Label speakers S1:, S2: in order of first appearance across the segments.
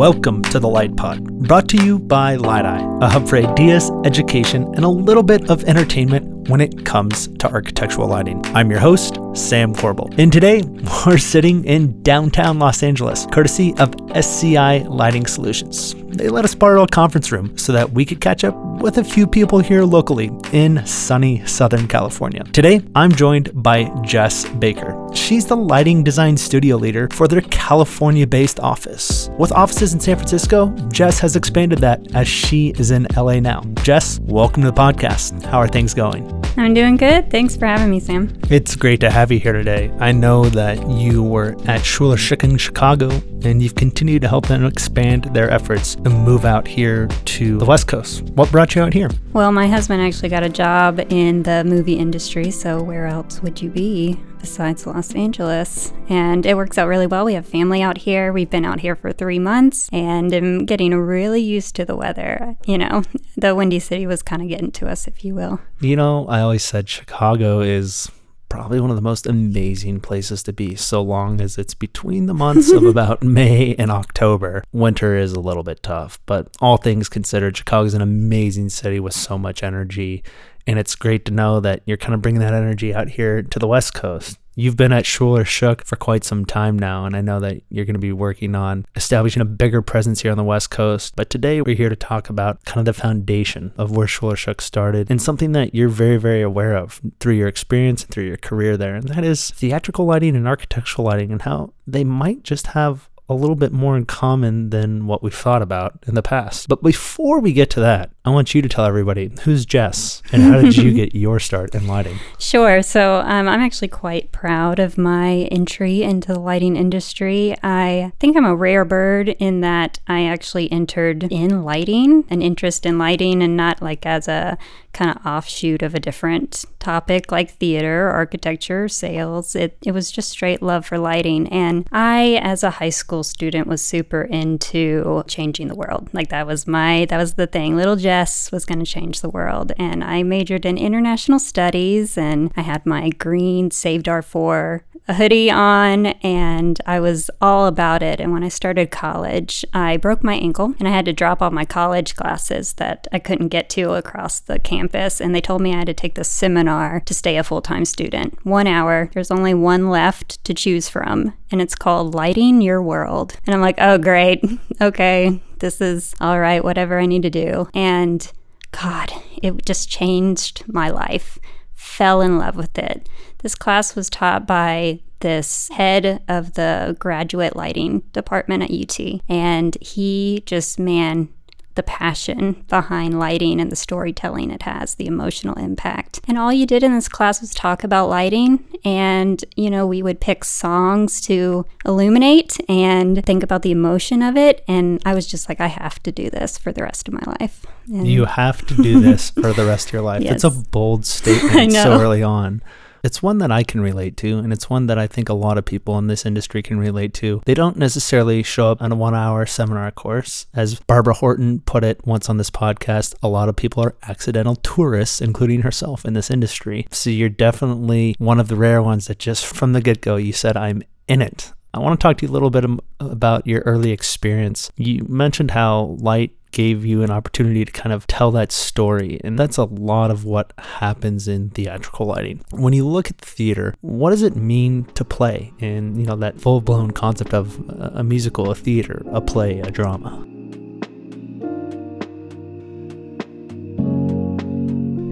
S1: Welcome to the Light Pod, brought to you by Lytei, a hub for ideas, education, and a little bit of entertainment when it comes to architectural lighting. I'm your host, Sam Corbel, and today we're sitting in downtown Los Angeles, courtesy of SCI Lighting Solutions. They let us borrow a conference room so that we could catch up with a few people here locally in sunny Southern California. Today, I'm joined by Jess Baker. She's the lighting design studio leader for their California based office. With offices in San Francisco, Jess has expanded that as she is in LA now. Jess, welcome to the podcast. How are things going?
S2: I'm doing good. Thanks for having me, Sam.
S1: It's great to have you here today. I know that you were at Schuler Shook in Chicago and you've continued to help them expand their efforts and move out here to the West Coast. What brought you out here?
S2: Well, my husband actually got a job in the movie industry, so where else would you be besides Los Angeles? And it works out really well. We have family out here. We've been out here for three months and I'm getting really used to the weather. You know, the Windy City was kind of getting to us, if you will.
S1: You know, I always said Chicago is probably one of the most amazing places to be so long as it's between the months of about May and October. Winter is a little bit tough, but all things considered, Chicago's an amazing city with so much energy. And it's great to know that you're kind of bringing that energy out here to the West Coast. You've been at Schuler Shook for quite some time now, and I know that you're going to be working on establishing a bigger presence here on the West Coast. But today we're here to talk about kind of the foundation of where Schuler Shook started and something that you're very, very aware of through your experience and through your career there, and that is theatrical lighting and architectural lighting and how they might just have a little bit more in common than what we've thought about in the past. But before we get to that, I want you to tell everybody who's Jess and how did you get your start in lighting?
S2: Sure. So um, I'm actually quite proud of my entry into the lighting industry. I think I'm a rare bird in that I actually entered in lighting, an interest in lighting, and not like as a kind of offshoot of a different topic like theater, architecture, sales. It, it was just straight love for lighting. And I, as a high school student, was super into changing the world. Like that was my, that was the thing. Little Jess was going to change the world. And I majored in international studies and I had my green Save Darfur a hoodie on and I was all about it. And when I started college, I broke my ankle and I had to drop all my college classes that I couldn't get to across the campus. And they told me I had to take this seminar to stay a full time student. One hour, there's only one left to choose from, and it's called Lighting Your World. And I'm like, oh, great. Okay, this is all right, whatever I need to do. And God, it just changed my life. Fell in love with it. This class was taught by this head of the graduate lighting department at UT. And he just, man, the passion behind lighting and the storytelling it has, the emotional impact. And all you did in this class was talk about lighting. And, you know, we would pick songs to illuminate and think about the emotion of it. And I was just like, I have to do this for the rest of my life. And
S1: you have to do this for the rest of your life.
S2: Yes.
S1: It's a bold statement so early on. It's one that I can relate to, and it's one that I think a lot of people in this industry can relate to. They don't necessarily show up on a one hour seminar course. As Barbara Horton put it once on this podcast, a lot of people are accidental tourists, including herself, in this industry. So you're definitely one of the rare ones that just from the get go, you said, I'm in it. I want to talk to you a little bit um, about your early experience. You mentioned how light gave you an opportunity to kind of tell that story. And that's a lot of what happens in theatrical lighting. When you look at theater, what does it mean to play in, you know, that full-blown concept of a musical, a theater, a play, a drama?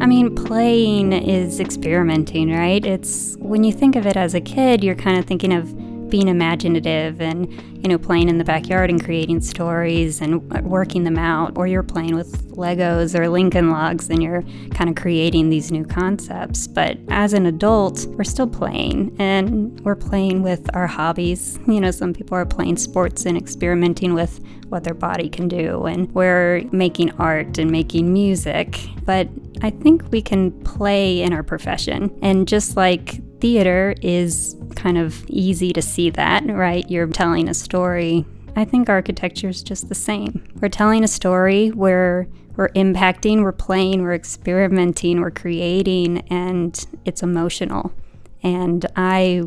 S2: I mean, playing is experimenting, right? It's when you think of it as a kid, you're kind of thinking of being imaginative and you know playing in the backyard and creating stories and working them out. Or you're playing with legos or lincoln logs and you're kind of creating these new concepts. But as an adult we're still playing and we're playing with our hobbies. You know some people are playing sports and experimenting with what their body can do. And we're making art and making music. But i think we can play in our profession. And just like theater is kind of easy to see that, right? You're telling a story. I think architecture is just the same. We're telling a story where we're impacting, we're playing, we're experimenting, we're creating, and it's emotional. And I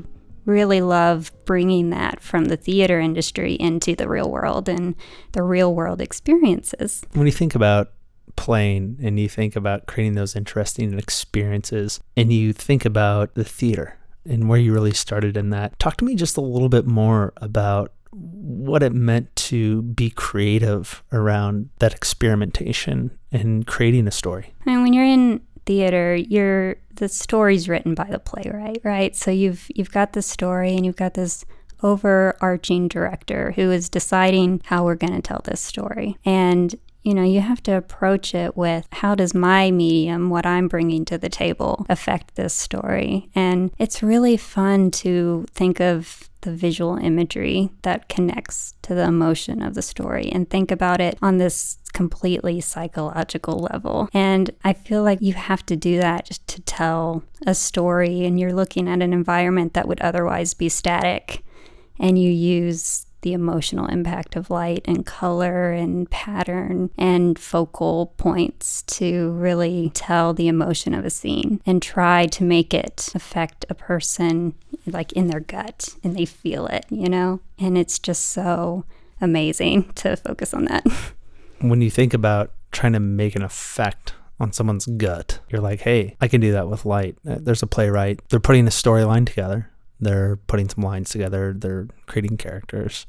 S2: really love bringing that from the theater industry into the real world and the real world experiences.
S1: When you think about playing and you think about creating those interesting experiences and you think about the theater and where you really started in that, talk to me just a little bit more about what it meant to be creative around that experimentation and creating a story.
S2: Mean, when you're in theater, you're the story's written by the playwright, right? So you've you've got the story and you've got this overarching director who is deciding how we're going to tell this story. And you know, you have to approach it with how does my medium, what I'm bringing to the table, affect this story? And it's really fun to think of the visual imagery that connects to the emotion of the story and think about it on this completely psychological level. And I feel like you have to do that to tell a story, and you're looking at an environment that would otherwise be static, and you use the emotional impact of light and color and pattern and focal points to really tell the emotion of a scene and try to make it affect a person like in their gut and they feel it, you know? And it's just so amazing to focus on that.
S1: When you think about trying to make an effect on someone's gut, you're like, hey, I can do that with light. Uh, there's a playwright. They're putting a storyline together they're putting some lines together, they're creating characters.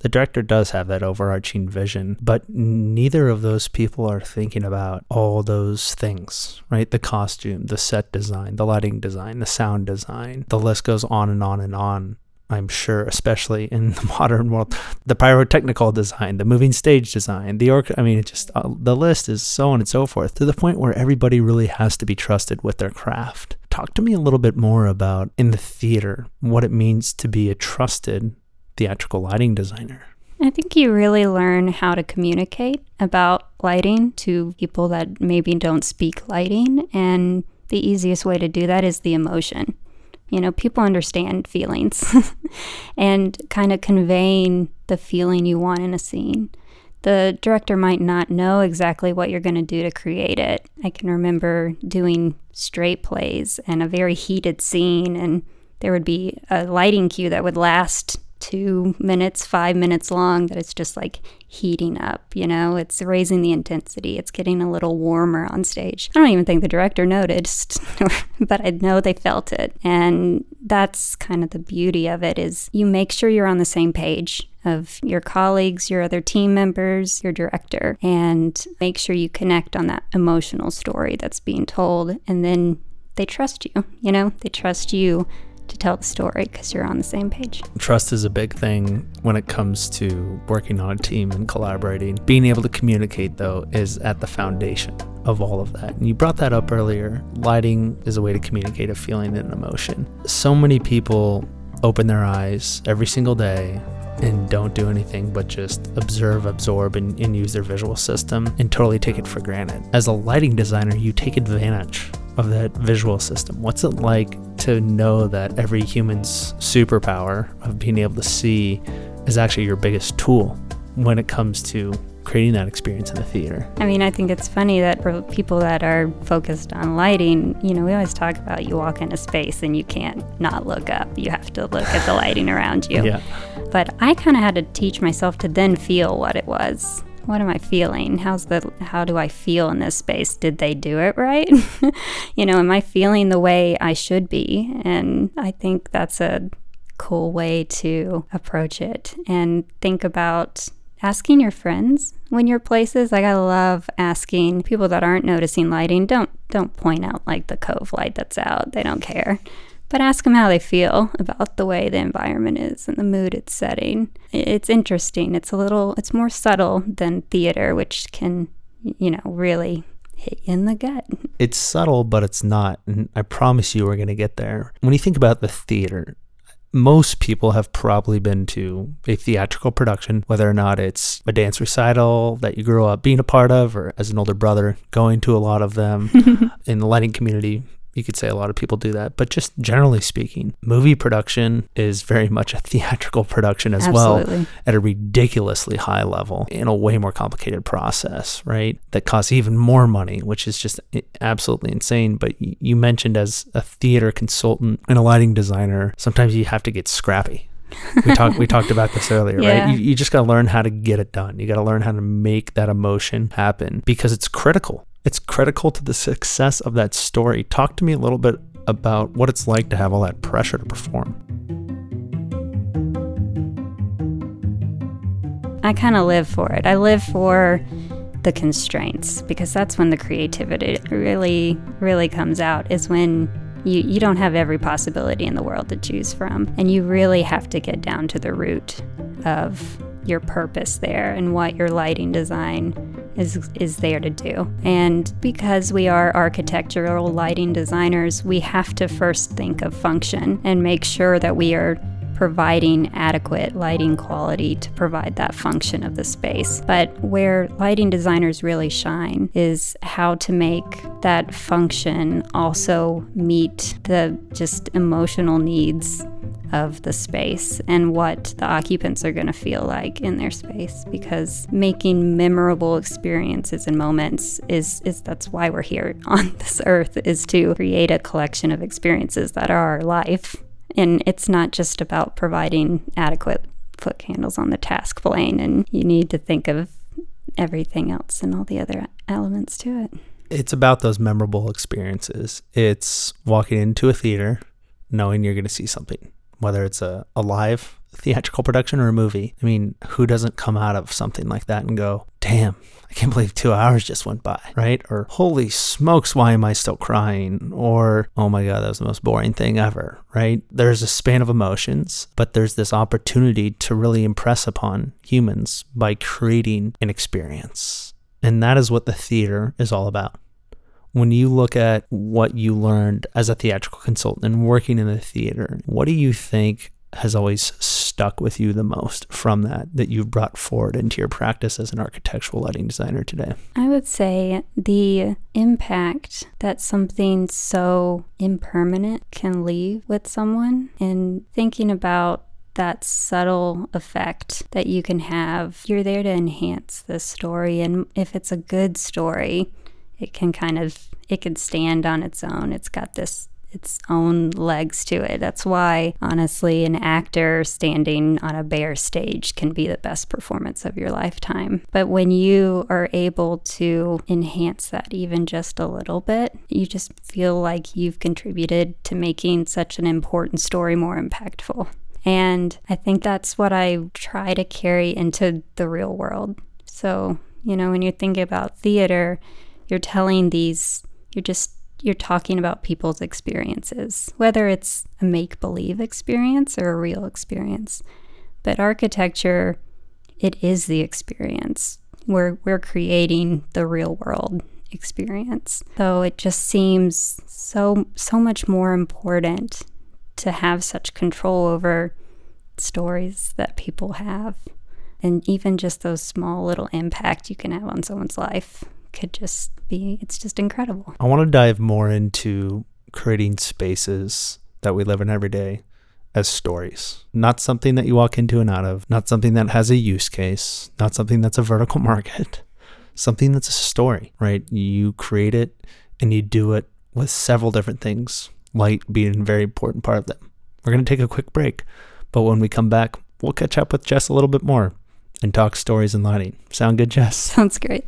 S1: The director does have that overarching vision, but neither of those people are thinking about all those things, right? The costume, the set design, the lighting design, the sound design. The list goes on and on and on. I'm sure, especially in the modern world, the pyrotechnical design, the moving stage design, the orc. I mean, it just uh, the list is so on and so forth to the point where everybody really has to be trusted with their craft. Talk to me a little bit more about in the theater what it means to be a trusted theatrical lighting designer.
S2: I think you really learn how to communicate about lighting to people that maybe don't speak lighting. And the easiest way to do that is the emotion. You know, people understand feelings and kind of conveying the feeling you want in a scene the director might not know exactly what you're going to do to create it. I can remember doing straight plays and a very heated scene, and there would be a lighting cue that would last two minutes, five minutes long that it's just like heating up, you know? It's raising the intensity. It's getting a little warmer on stage. I don't even think the director noticed, but I know they felt it. And that's kind of the beauty of it is you make sure you're on the same page of your colleagues, your other team members, your director, and make sure you connect on that emotional story that's being told. And then they trust you, you know? They trust you to tell the story because you're on the same page.
S1: Trust is a big thing when it comes to working on a team and collaborating. Being able to communicate, though, is at the foundation of all of that. And you brought that up earlier. Lighting is a way to communicate a feeling and an emotion. So many people open their eyes every single day and don't do anything but just observe, absorb, and, and, use their visual system and totally take it for granted. As a lighting designer, you take advantage of that visual system? What's it like to know that every human's superpower of being able to see is actually your biggest tool when it comes to creating that experience in the theater.
S2: I mean, I think it's funny that for people that are focused on lighting, you know, we always talk about you walk into space and you can't not look up. You have to look at the lighting around you.
S1: Yeah.
S2: But I kind of had to teach myself to then feel what it was what am I feeling? How's the how do I feel in this space? Did they do it right? you know, am I feeling the way I should be? And I think that's a cool way to approach it and think about asking your friends when you're places like i love asking people that aren't noticing lighting don't don't point out like the cove light that's out they don't care but ask them how they feel about the way the environment is and the mood it's setting. It's interesting. It's a little, it's more subtle than theater, which can, you know, really hit you in the gut.
S1: It's subtle, but it's not. And I promise you we're going to get there. When you think about the theater, most people have probably been to a theatrical production, whether or not it's a dance recital that you grew up being a part of, or as an older brother, going to a lot of them. in the lighting community, you could say a lot of people do that, but just generally speaking, movie production is very much a theatrical production as
S2: Absolutely.
S1: well at a ridiculously high level in a way more complicated process, right? That costs even more money, which is just absolutely insane. But you mentioned as a theater consultant and a lighting designer, sometimes you have to get scrappy. we talked we talked about this earlier,
S2: Yeah.
S1: right? You, you just got to learn how to get it done. You got to learn how to make that emotion happen because it's critical. It's critical to the success of that story. Talk to me a little bit about what it's like to have all that pressure to perform.
S2: I kind of live for it. I live for the constraints because that's when the creativity really, really comes out, is when you, you don't have every possibility in the world to choose from. And you really have to get down to the root of your purpose there and what your lighting design is is there to do. And because we are architectural lighting designers, we have to first think of function and make sure that we are providing adequate lighting quality to provide that function of the space. But where lighting designers really shine is how to make that function also meet the just emotional needs of the space and what the occupants are going to feel like in their space because making memorable experiences and moments is is that's why we're here on this earth is to create a collection of experiences that are our life. And it's not just about providing adequate foot candles on the task plane and you need to think of everything else and all the other elements to it.
S1: It's about those memorable experiences. It's walking into a theater knowing you're going to see something, whether it's a, a live theatrical production or a movie. I mean, who doesn't come out of something like that and go, damn, I can't believe two hours just went by, right? Or holy smokes, why am I still crying? Or oh my God, that was the most boring thing ever, right? There's a span of emotions, but there's this opportunity to really impress upon humans by creating an experience. And that is what the theater is all about when you look at what you learned as a theatrical consultant and working in the theater, what do you think has always stuck with you the most from that that you've brought forward into your practice as an architectural lighting designer today?
S2: I would say the impact that something so impermanent can leave with someone and thinking about that subtle effect that you can have. You're there to enhance the story and if it's a good story, it can kind of it can stand on its own. It's got this its own legs to it. That's why, honestly, an actor standing on a bare stage can be the best performance of your lifetime. But when you are able to enhance that even just a little bit, you just feel like you've contributed to making such an important story more impactful. And I think that's what I try to carry into the real world. So, you know, when you think about theater, you're telling these, you're just you're talking about people's experiences, whether it's a make believe experience or a real experience. But architecture, it is the experience. We're, we're creating the real world experience. So it just seems so so much more important to have such control over stories that people have. And even just those small little impact you can have on someone's life could just be it's just incredible.
S1: I want to dive more into creating spaces that we live in every day as stories. Not something that you walk into and out of, not something that has a use case, not something that's a vertical market, something that's a story, right? You create it and you do it with several different things, light being a very important part of them. We're going to take a quick break, but when we come back, we'll catch up with Jess a little bit more and talk stories and lighting. Sound good, Jess?
S2: Sounds great.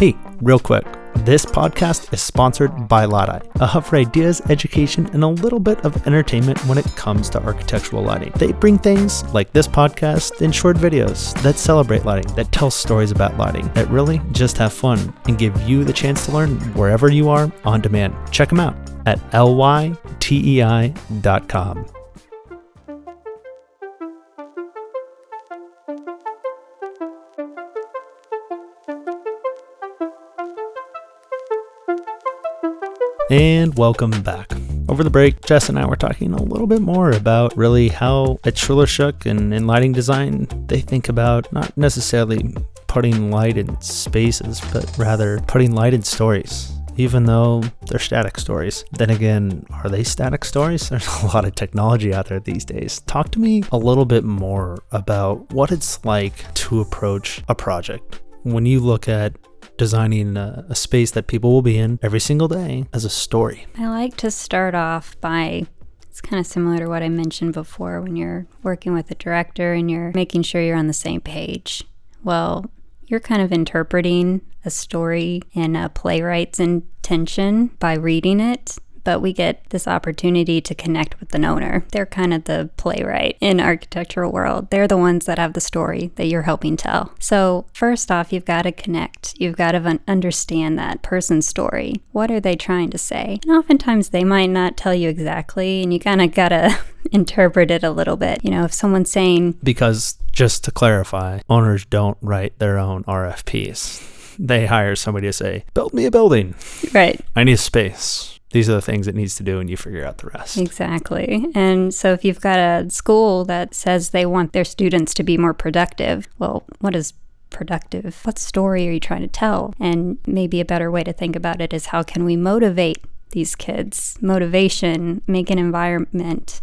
S1: Hey, real quick. This podcast is sponsored by Lytei, a hub for ideas, education, and a little bit of entertainment when it comes to architectural lighting. They bring things like this podcast and short videos that celebrate lighting, that tell stories about lighting, that really just have fun and give you the chance to learn wherever you are on demand. Check them out at lytei.com. And welcome back. Over the break, Jess and I were talking a little bit more about really how at Schuler Shook and in lighting design, they think about not necessarily putting light in spaces, but rather putting light in stories. even though they're static stories. Then again, are they static stories? There's a lot of technology out there these days. Talk to me a little bit more about what it's like to approach a project. When you look at designing a, a space that people will be in every single day as a story.
S2: I like to start off by it's kind of similar to what I mentioned before when you're working with a director and you're making sure you're on the same page. Well, you're kind of interpreting a story and a playwright's intention by reading it but we get this opportunity to connect with the owner. They're kind of the playwright in architectural world. They're the ones that have the story that you're helping tell. So, first off, you've got to connect. You've got to understand that person's story. What are they trying to say? And oftentimes they might not tell you exactly, and you kind of got to interpret it a little bit. You know, if someone's saying
S1: because just to clarify, owners don't write their own RFPs. They hire somebody to say, "Build me a building."
S2: Right.
S1: I need space these are the things it needs to do and you figure out the rest.
S2: Exactly. And so if you've got a school that says they want their students to be more productive, well, what is productive? What story are you trying to tell? And maybe a better way to think about it is how can we motivate these kids? Motivation, make an environment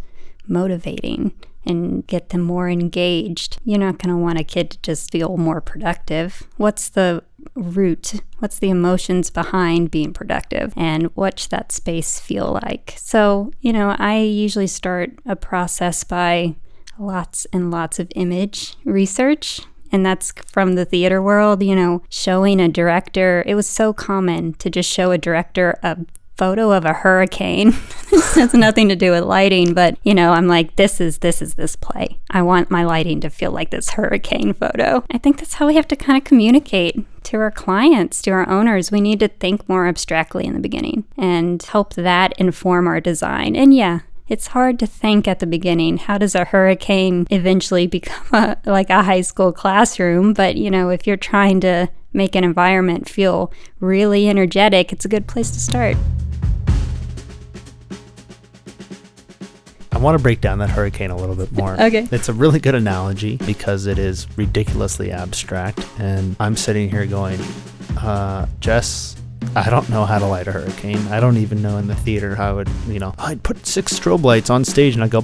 S2: motivating and get them more engaged. You're not going to want a kid to just feel more productive. What's the root? What's the emotions behind being productive? And what's that space feel like? So, you know, I usually start a process by lots and lots of image research and that's from the theater world, you know, showing a director. It was so common to just show a director a photo of a hurricane. this has nothing to do with lighting, but you know, I'm like, this is this is this play. I want my lighting to feel like this hurricane photo. I think that's how we have to kind of communicate to our clients, to our owners. We need to think more abstractly in the beginning and help that inform our design. And yeah, it's hard to think at the beginning how does a hurricane eventually become a, like a high school classroom but you know if you're trying to make an environment feel really energetic it's a good place to start
S1: I want to break down that hurricane a little bit more.
S2: okay.
S1: It's a really good analogy because it is ridiculously abstract. And I'm sitting here going, uh, Jess, I don't know how to light a hurricane. I don't even know in the theater how I would, you know, I'd put six strobe lights on stage and I'd go,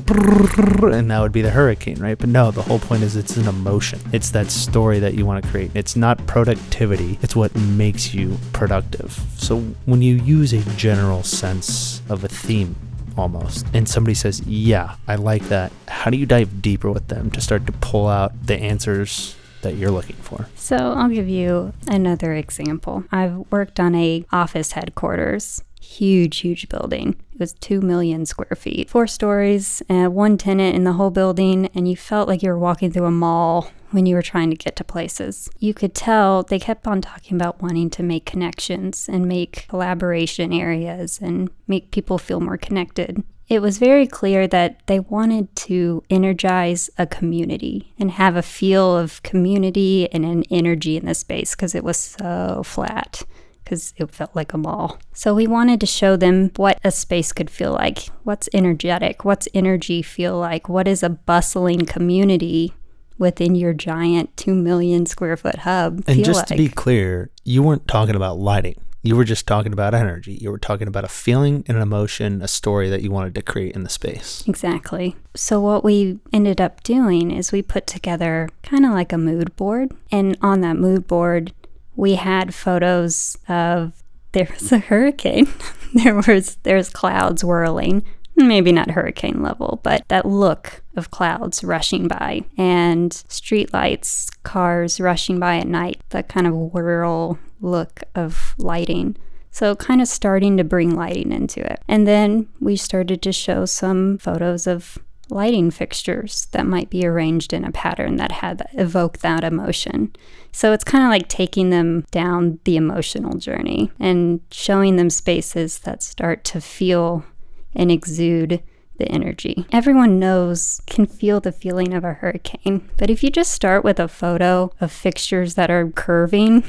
S1: and that would be the hurricane, right? But no, the whole point is it's an emotion. It's that story that you want to create. It's not productivity, it's what makes you productive. So when you use a general sense of a theme, almost. And somebody says, Yeah, I like that. How do you dive deeper with them to start to pull out the answers that you're looking for?
S2: So I'll give you another example. I've worked on a office headquarters huge, huge building. It was 2 million square feet, four stories, and one tenant in the whole building, and you felt like you were walking through a mall when you were trying to get to places. You could tell they kept on talking about wanting to make connections and make collaboration areas and make people feel more connected. It was very clear that they wanted to energize a community and have a feel of community and an energy in the space because it was so flat because it felt like a mall. So we wanted to show them what a space could feel like. What's energetic? What's energy feel like? What is a bustling community within your giant 2 million square foot hub
S1: and just
S2: like?
S1: to be clear, you weren't talking about lighting. You were just talking about energy. You were talking about a feeling and an emotion, a story that you wanted to create in the space.
S2: Exactly. So, what we ended up doing is we put together kind of like a mood board. And on that mood board, we had photos of there was a hurricane. there was there's clouds whirling. Maybe not hurricane level, but that look of clouds rushing by and streetlights, cars rushing by at night, that kind of whirl look of lighting. So, kind of starting to bring lighting into it. And then we started to show some photos of lighting fixtures that might be arranged in a pattern that had evoked that emotion. So it's kind of like taking them down the emotional journey and showing them spaces that start to feel and exude the energy. Everyone knows, can feel the feeling of a hurricane. But if you just start with a photo of fixtures that are curving,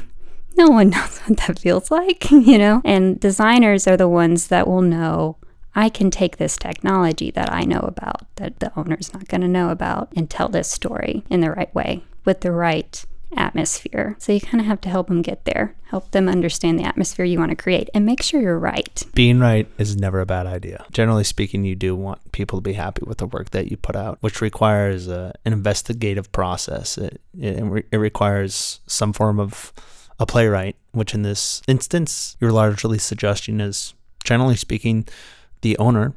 S2: no one knows what that feels like, you know? And designers are the ones that will know I can take this technology that I know about, that the owner's not going to know about, and tell this story in the right way with the right atmosphere. So you kind of have to help them get there, help them understand the atmosphere you want to create, and make sure you're right.
S1: Being right is never a bad idea. Generally speaking, you do want people to be happy with the work that you put out, which requires uh, an investigative process. It, it, it requires some form of a playwright, which in this instance, you're largely suggesting is, generally speaking, the owner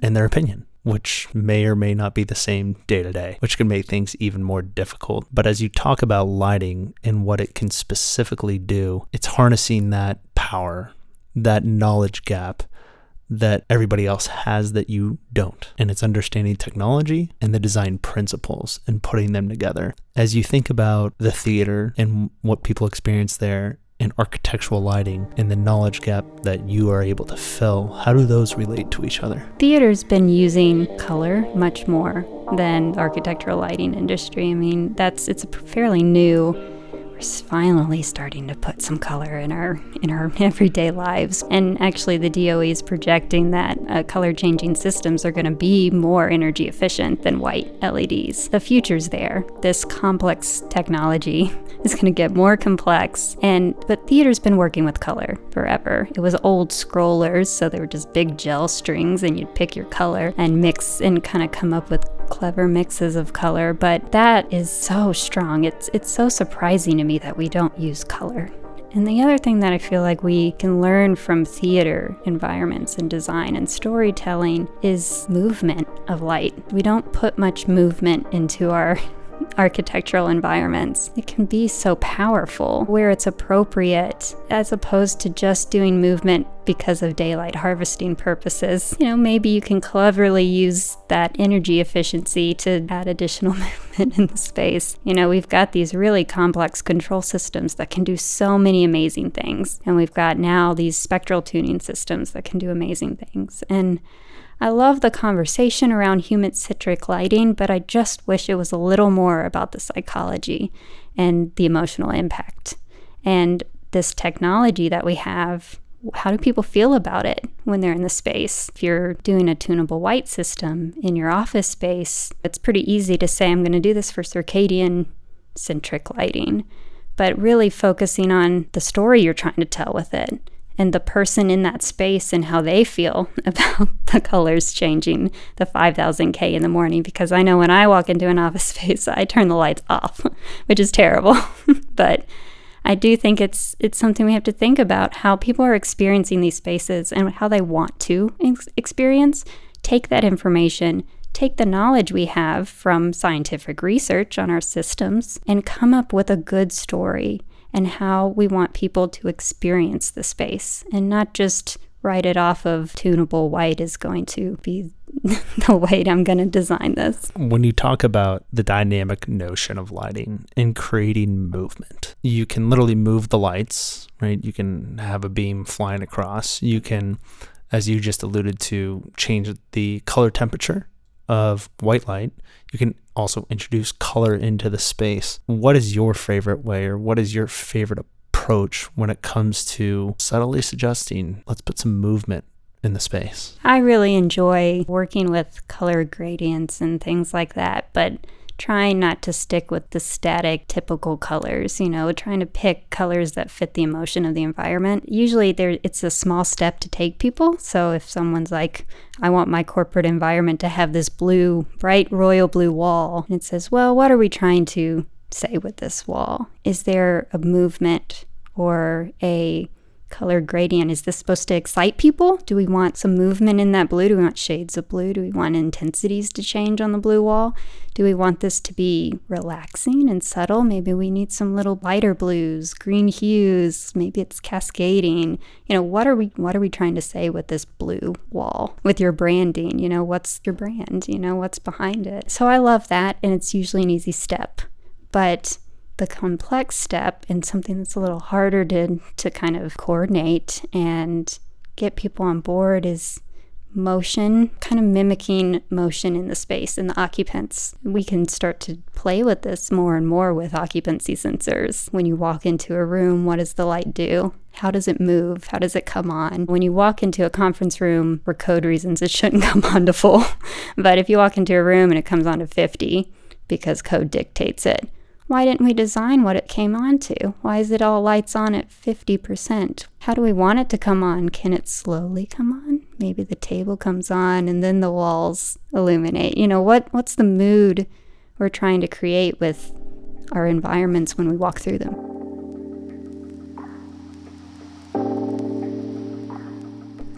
S1: and their opinion which may or may not be the same day to day, which can make things even more difficult. But as you talk about lighting and what it can specifically do, it's harnessing that power, that knowledge gap that everybody else has that you don't. And it's understanding technology and the design principles and putting them together. As you think about the theater and what people experience there, and architectural lighting and the knowledge gap that you are able to fill, how do those relate to each other?
S2: Theater's been using color much more than the architectural lighting industry. I mean, that's it's a fairly new we're finally starting to put some color in our in our everyday lives. And actually, the DOE is projecting that uh, color changing systems are going to be more energy efficient than white LEDs. The future's there. This complex technology is going to get more complex. And but theater's been working with color forever. It was old scrollers, so they were just big gel strings, and you'd pick your color and mix and kind of come up with clever mixes of color, but that is so strong. It's it's so surprising to me that we don't use color. And the other thing that I feel like we can learn from theater environments and design and storytelling is movement of light. We don't put much movement into our architectural environments. It can be so powerful where it's appropriate as opposed to just doing movement because of daylight harvesting purposes. You know, maybe you can cleverly use that energy efficiency to add additional movement in the space. You know, we've got these really complex control systems that can do so many amazing things. And we've got now these spectral tuning systems that can do amazing things. And I love the conversation around human-centric lighting, but I just wish it was a little more about the psychology and the emotional impact. And this technology that we have, how do people feel about it when they're in the space? If you're doing a tunable white system in your office space, it's pretty easy to say, I'm going to do this for circadian centric lighting, but really focusing on the story you're trying to tell with it and the person in that space and how they feel about the colors changing the 5000K in the morning. Because I know when I walk into an office space, I turn the lights off, which is terrible. but I do think it's it's something we have to think about how people are experiencing these spaces and how they want to ex- experience. Take that information, take the knowledge we have from scientific research on our systems, and come up with a good story and how we want people to experience the space and not just write it off of tunable white is going to be the white I'm going to design this.
S1: When you talk about the dynamic notion of lighting and creating movement, you can literally move the lights, right? You can have a beam flying across. You can, as you just alluded to, change the color temperature of white light. You can also introduce color into the space. What is your favorite way, or what is your favorite approach when it comes to subtly suggesting, let's put some movement in the space?
S2: I really enjoy working with color gradients and things like that, but trying not to stick with the static typical colors you know trying to pick colors that fit the emotion of the environment. Usually there it's a small step to take people. So if someone's like i want my corporate environment to have this blue bright royal blue wall and it says well what are we trying to say with this wall? Is there a movement or a color gradient. Is this supposed to excite people? Do we want some movement in that blue? Do we want shades of blue? Do we want intensities to change on the blue wall? Do we want this to be relaxing and subtle? Maybe we need some little lighter blues, green hues, maybe it's cascading. You know, what are we what are we trying to say with this blue wall? With your branding, you know, what's your brand? You know, what's behind it? So I love that and it's usually an easy step. But the complex step and something that's a little harder to, to kind of coordinate and get people on board is motion, kind of mimicking motion in the space and the occupants. We can start to play with this more and more with occupancy sensors. When you walk into a room, what does the light do? How does it move? How does it come on? When you walk into a conference room, for code reasons, it shouldn't come on to full. but if you walk into a room and it comes on to 50 because code dictates it, Why didn't we design what it came on to? Why is it all lights on at 50%? How do we want it to come on? Can it slowly come on? Maybe the table comes on and then the walls illuminate. You know, what what's the mood we're trying to create with our environments when we walk through them?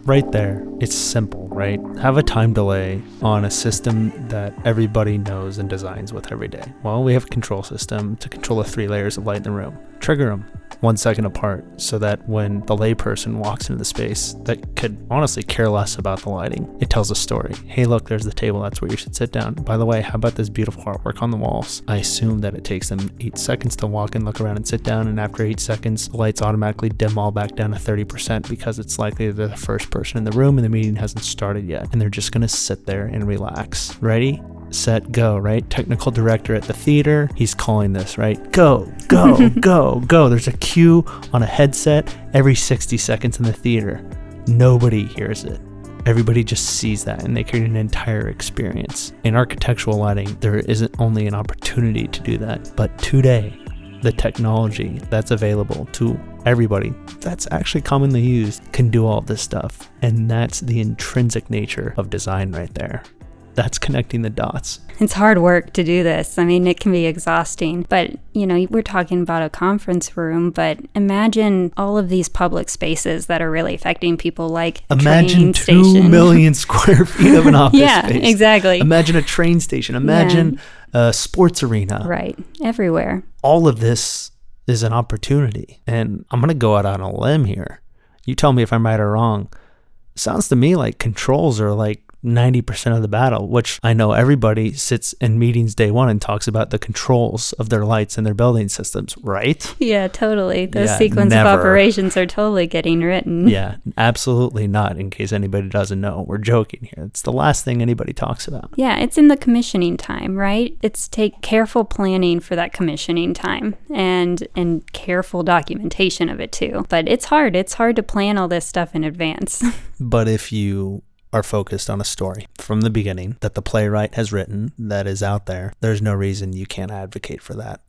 S1: right there, it's simple, right? Have a time delay on a system that everybody knows and designs with every day. Well, we have a control system to control the three layers of light in the room. Trigger them one second apart so that when the layperson walks into the space that could honestly care less about the lighting, it tells a story. Hey, look, there's the table. That's where you should sit down. By the way, how about this beautiful artwork on the walls? I assume that it takes them eight seconds to walk and look around and sit down. And after eight seconds, the lights automatically dim all back down to 30% because it's likely they're the first person in the room and the meeting hasn't started yet. And they're just going to sit there and relax. Ready? set, go, right? Technical director at the theater, he's calling this, right? Go, go, go, go. There's a cue on a headset every 60 seconds in the theater. Nobody hears it. Everybody just sees that and they create an entire experience. In architectural lighting, there isn't only an opportunity to do that, but today, the technology that's available to everybody that's actually commonly used can do all this stuff. And that's the intrinsic nature of design right there that's connecting the dots.
S2: It's hard work to do this. I mean, it can be exhausting. But, you know, we're talking about a conference room, but imagine all of these public spaces that are really affecting people like
S1: Imagine 2
S2: station.
S1: million square feet of an office
S2: yeah,
S1: space.
S2: exactly.
S1: Imagine a train station. Imagine yeah. a sports arena.
S2: Right. Everywhere.
S1: All of this is an opportunity. And I'm going to go out on a limb here. You tell me if I'm right or wrong. Sounds to me like controls are like 90% of the battle, which I know everybody sits in meetings day one and talks about the controls of their lights and their building systems, right?
S2: Yeah, totally. Those yeah, sequence never. of operations are totally getting written.
S1: Yeah, absolutely not. In case anybody doesn't know, we're joking here. It's the last thing anybody talks about.
S2: Yeah, it's in the commissioning time, right? It's take careful planning for that commissioning time and and careful documentation of it too. But it's hard. It's hard to plan all this stuff in advance.
S1: but if you are focused on a story from the beginning that the playwright has written that is out there. There's no reason you can't advocate for that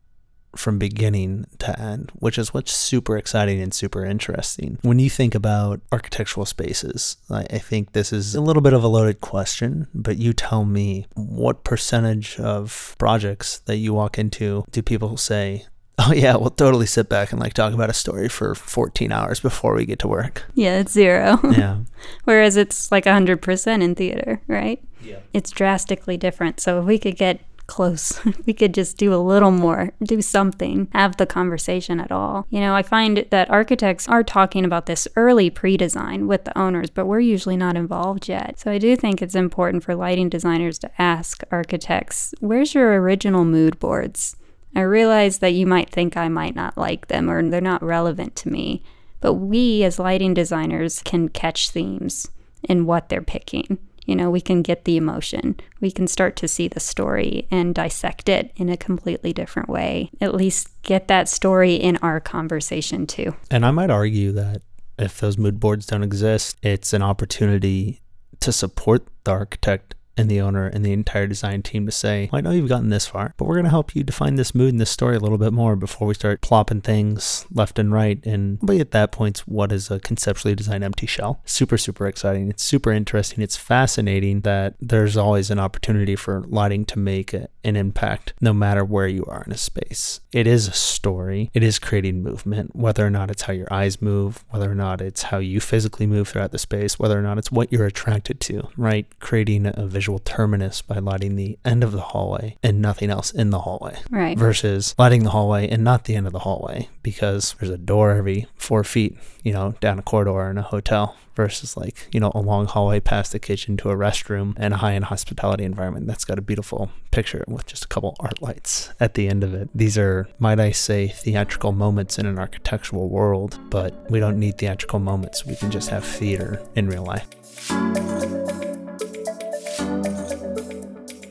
S1: from beginning to end, which is what's super exciting and super interesting. When you think about architectural spaces, I, I, think this is a little bit of a loaded question, but you tell me what percentage of projects that you walk into do people say, Oh yeah, we'll totally sit back and like talk about a story for 14 hours before we get to work.
S2: Yeah, it's zero.
S1: Yeah.
S2: Whereas it's like 100% in theater, right? Yeah. It's drastically different. So if we could get close, we could just do a little more, do something, have the conversation at all. You know, I find that architects are talking about this early pre-design with the owners, but we're usually not involved yet. So I do think it's important for lighting designers to ask architects, "Where's your original mood boards?" I realize that you might think I might not like them or they're not relevant to me, but we as lighting designers can catch themes in what they're picking. You know, we can get the emotion. We can start to see the story and dissect it in a completely different way. At least get that story in our conversation too.
S1: And I might argue that if those mood boards don't exist, it's an opportunity to support the architect and the owner and the entire design team to say, well, I know you've gotten this far, but we're going to help you define this mood and this story a little bit more before we start plopping things left and right. And but at that point, what is a conceptually designed empty shell? Super, super exciting. It's super interesting. It's fascinating that there's always an opportunity for lighting to make an impact no matter where you are in a space. It is a story. It is creating movement, whether or not it's how your eyes move, whether or not it's how you physically move throughout the space, whether or not it's what you're attracted to, right? Creating a visual visual terminus by lighting the end of the hallway and nothing else in the hallway.
S2: Right.
S1: Versus lighting the hallway and not the end of the hallway because there's a door every four feet, you know, down a corridor in a hotel versus like, you know, a long hallway past the kitchen to a restroom and a high end hospitality environment that's got a beautiful picture with just a couple art lights at the end of it. These are, might I say, theatrical moments in an architectural world, but we don't need theatrical moments. We can just have theater in real life.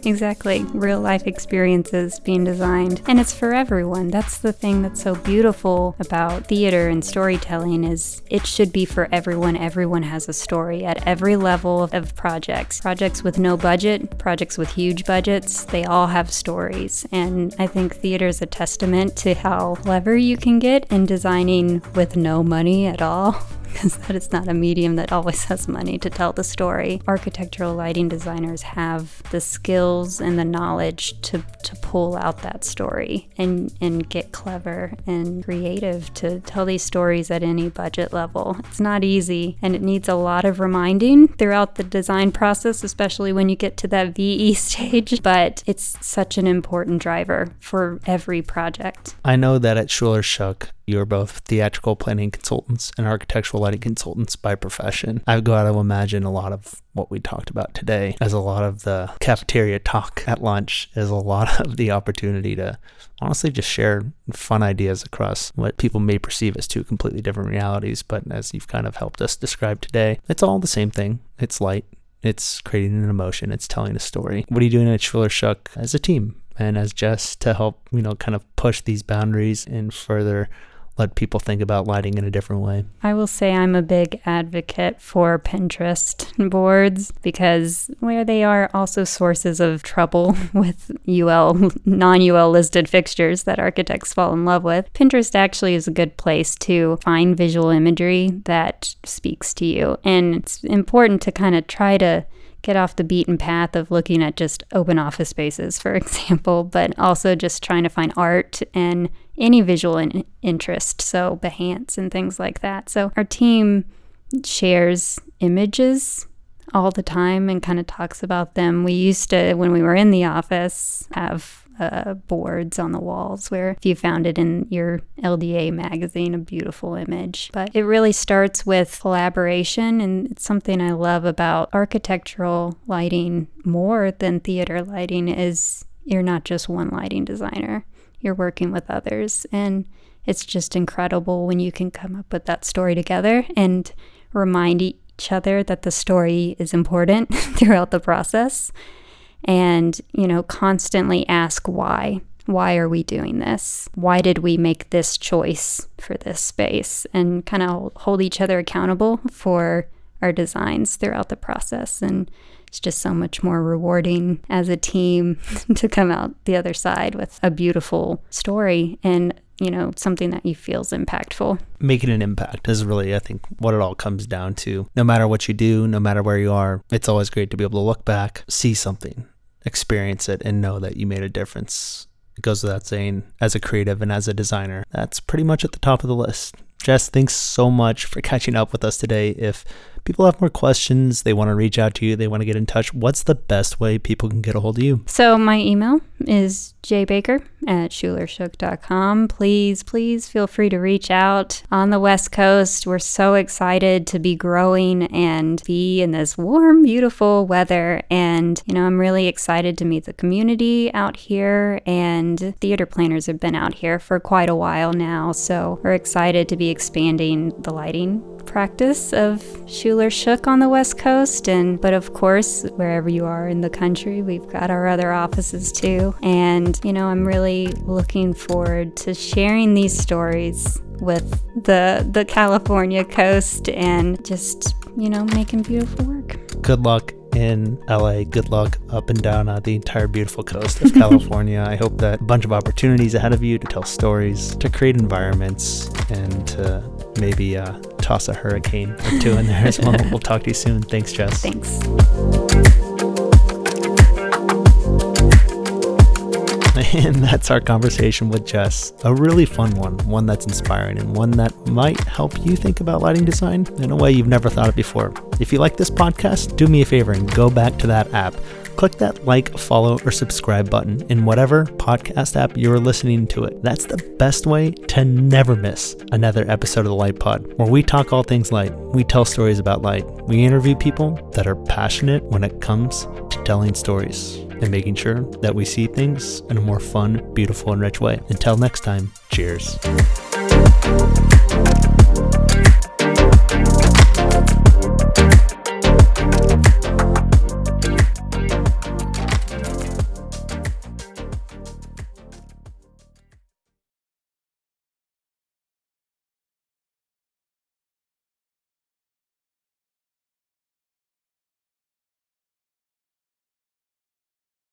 S2: Exactly. Real life experiences being designed. And it's for everyone. That's the thing that's so beautiful about theater and storytelling is it should be for everyone. Everyone has a story at every level of, projects. Projects with no budget, projects with huge budgets, they all have stories. And I think theater is a testament to how clever you can get in designing with no money at all. because that is not a medium that always has money to tell the story. Architectural lighting designers have the skills and the knowledge to, to pull out that story and, and get clever and creative to tell these stories at any budget level. It's not easy and it needs a lot of reminding throughout the design process, especially when you get to that VE stage, but it's such an important driver for every project.
S1: I know that at Schuler Shook, you're both theatrical planning consultants and architectural lighting consultants by profession. I've got to imagine a lot of what we talked about today as a lot of the cafeteria talk at lunch is a lot of the opportunity to honestly just share fun ideas across what people may perceive as two completely different realities. But as you've kind of helped us describe today, it's all the same thing. It's light. It's creating an emotion. It's telling a story. What are you doing at Schuler Shook as a team? and as Jess to help, you know, kind of push these boundaries and further let people think about lighting in a different way?
S2: I will say I'm a big advocate for Pinterest boards because where they are also sources of trouble with UL, non UL listed fixtures that architects fall in love with, Pinterest actually is a good place to find visual imagery that speaks to you. And it's important to kind of try to get off the beaten path of looking at just open office spaces, for example, but also just trying to find art and any visual in- interest, so Behance and things like that. So our team shares images all the time and kind of talks about them. We used to, when we were in the office, have uh, boards on the walls where if you found it in your LDA magazine, a beautiful image. But it really starts with collaboration, and it's something I love about architectural lighting more than theater lighting is you're not just one lighting designer you're working with others. And it's just incredible when you can come up with that story together and remind each other that the story is important throughout the process. And, you know, constantly ask why. Why are we doing this? Why did we make this choice for this space? And kind of hold each other accountable for our designs throughout the process. And it's just so much more rewarding as a team to come out the other side with a beautiful story and you know something that you feel is impactful
S1: making an impact is really i think what it all comes down to no matter what you do no matter where you are it's always great to be able to look back see something experience it and know that you made a difference. It goes without saying as a creative and as a designer that's pretty much at the top of the list. Jess thanks so much for catching up with us today. If people have more questions, they want to reach out to you, they want to get in touch, what's the best way people can get a hold of you?
S2: So my email is jbaker at schulershook.com. Please, please feel free to reach out on the West Coast. We're so excited to be growing and be in this warm, beautiful weather. And, you know, I'm really excited to meet the community out here. And theater planners have been out here for quite a while now. So we're excited to be expanding the lighting practice of Schuler Shook on the West Coast. And but of course, wherever you are in the country, we've got our other offices too. And you know, I'm really looking forward to sharing these stories with the the California coast and just you know making beautiful work.
S1: Good luck in LA. Good luck up and down uh, the entire beautiful coast of California. I hope that a bunch of opportunities ahead of you to tell stories, to create environments, and to maybe uh, toss a hurricane or two in there as well. we'll talk to you soon. Thanks, Jess.
S2: Thanks.
S1: And that's our conversation with Jess. A really fun one, one that's inspiring, and one that might help you think about lighting design in a way you've never thought of before. If you like this podcast, do me a favor and go back to that app. Click that like, follow, or subscribe button in whatever podcast app you're listening to it. That's the best way to never miss another episode of the Lytei Pod, where we talk all things light. We tell stories about light. We interview people that are passionate when it comes to telling stories and making sure that we see things in a more fun, beautiful, and rich way. Until next time, cheers.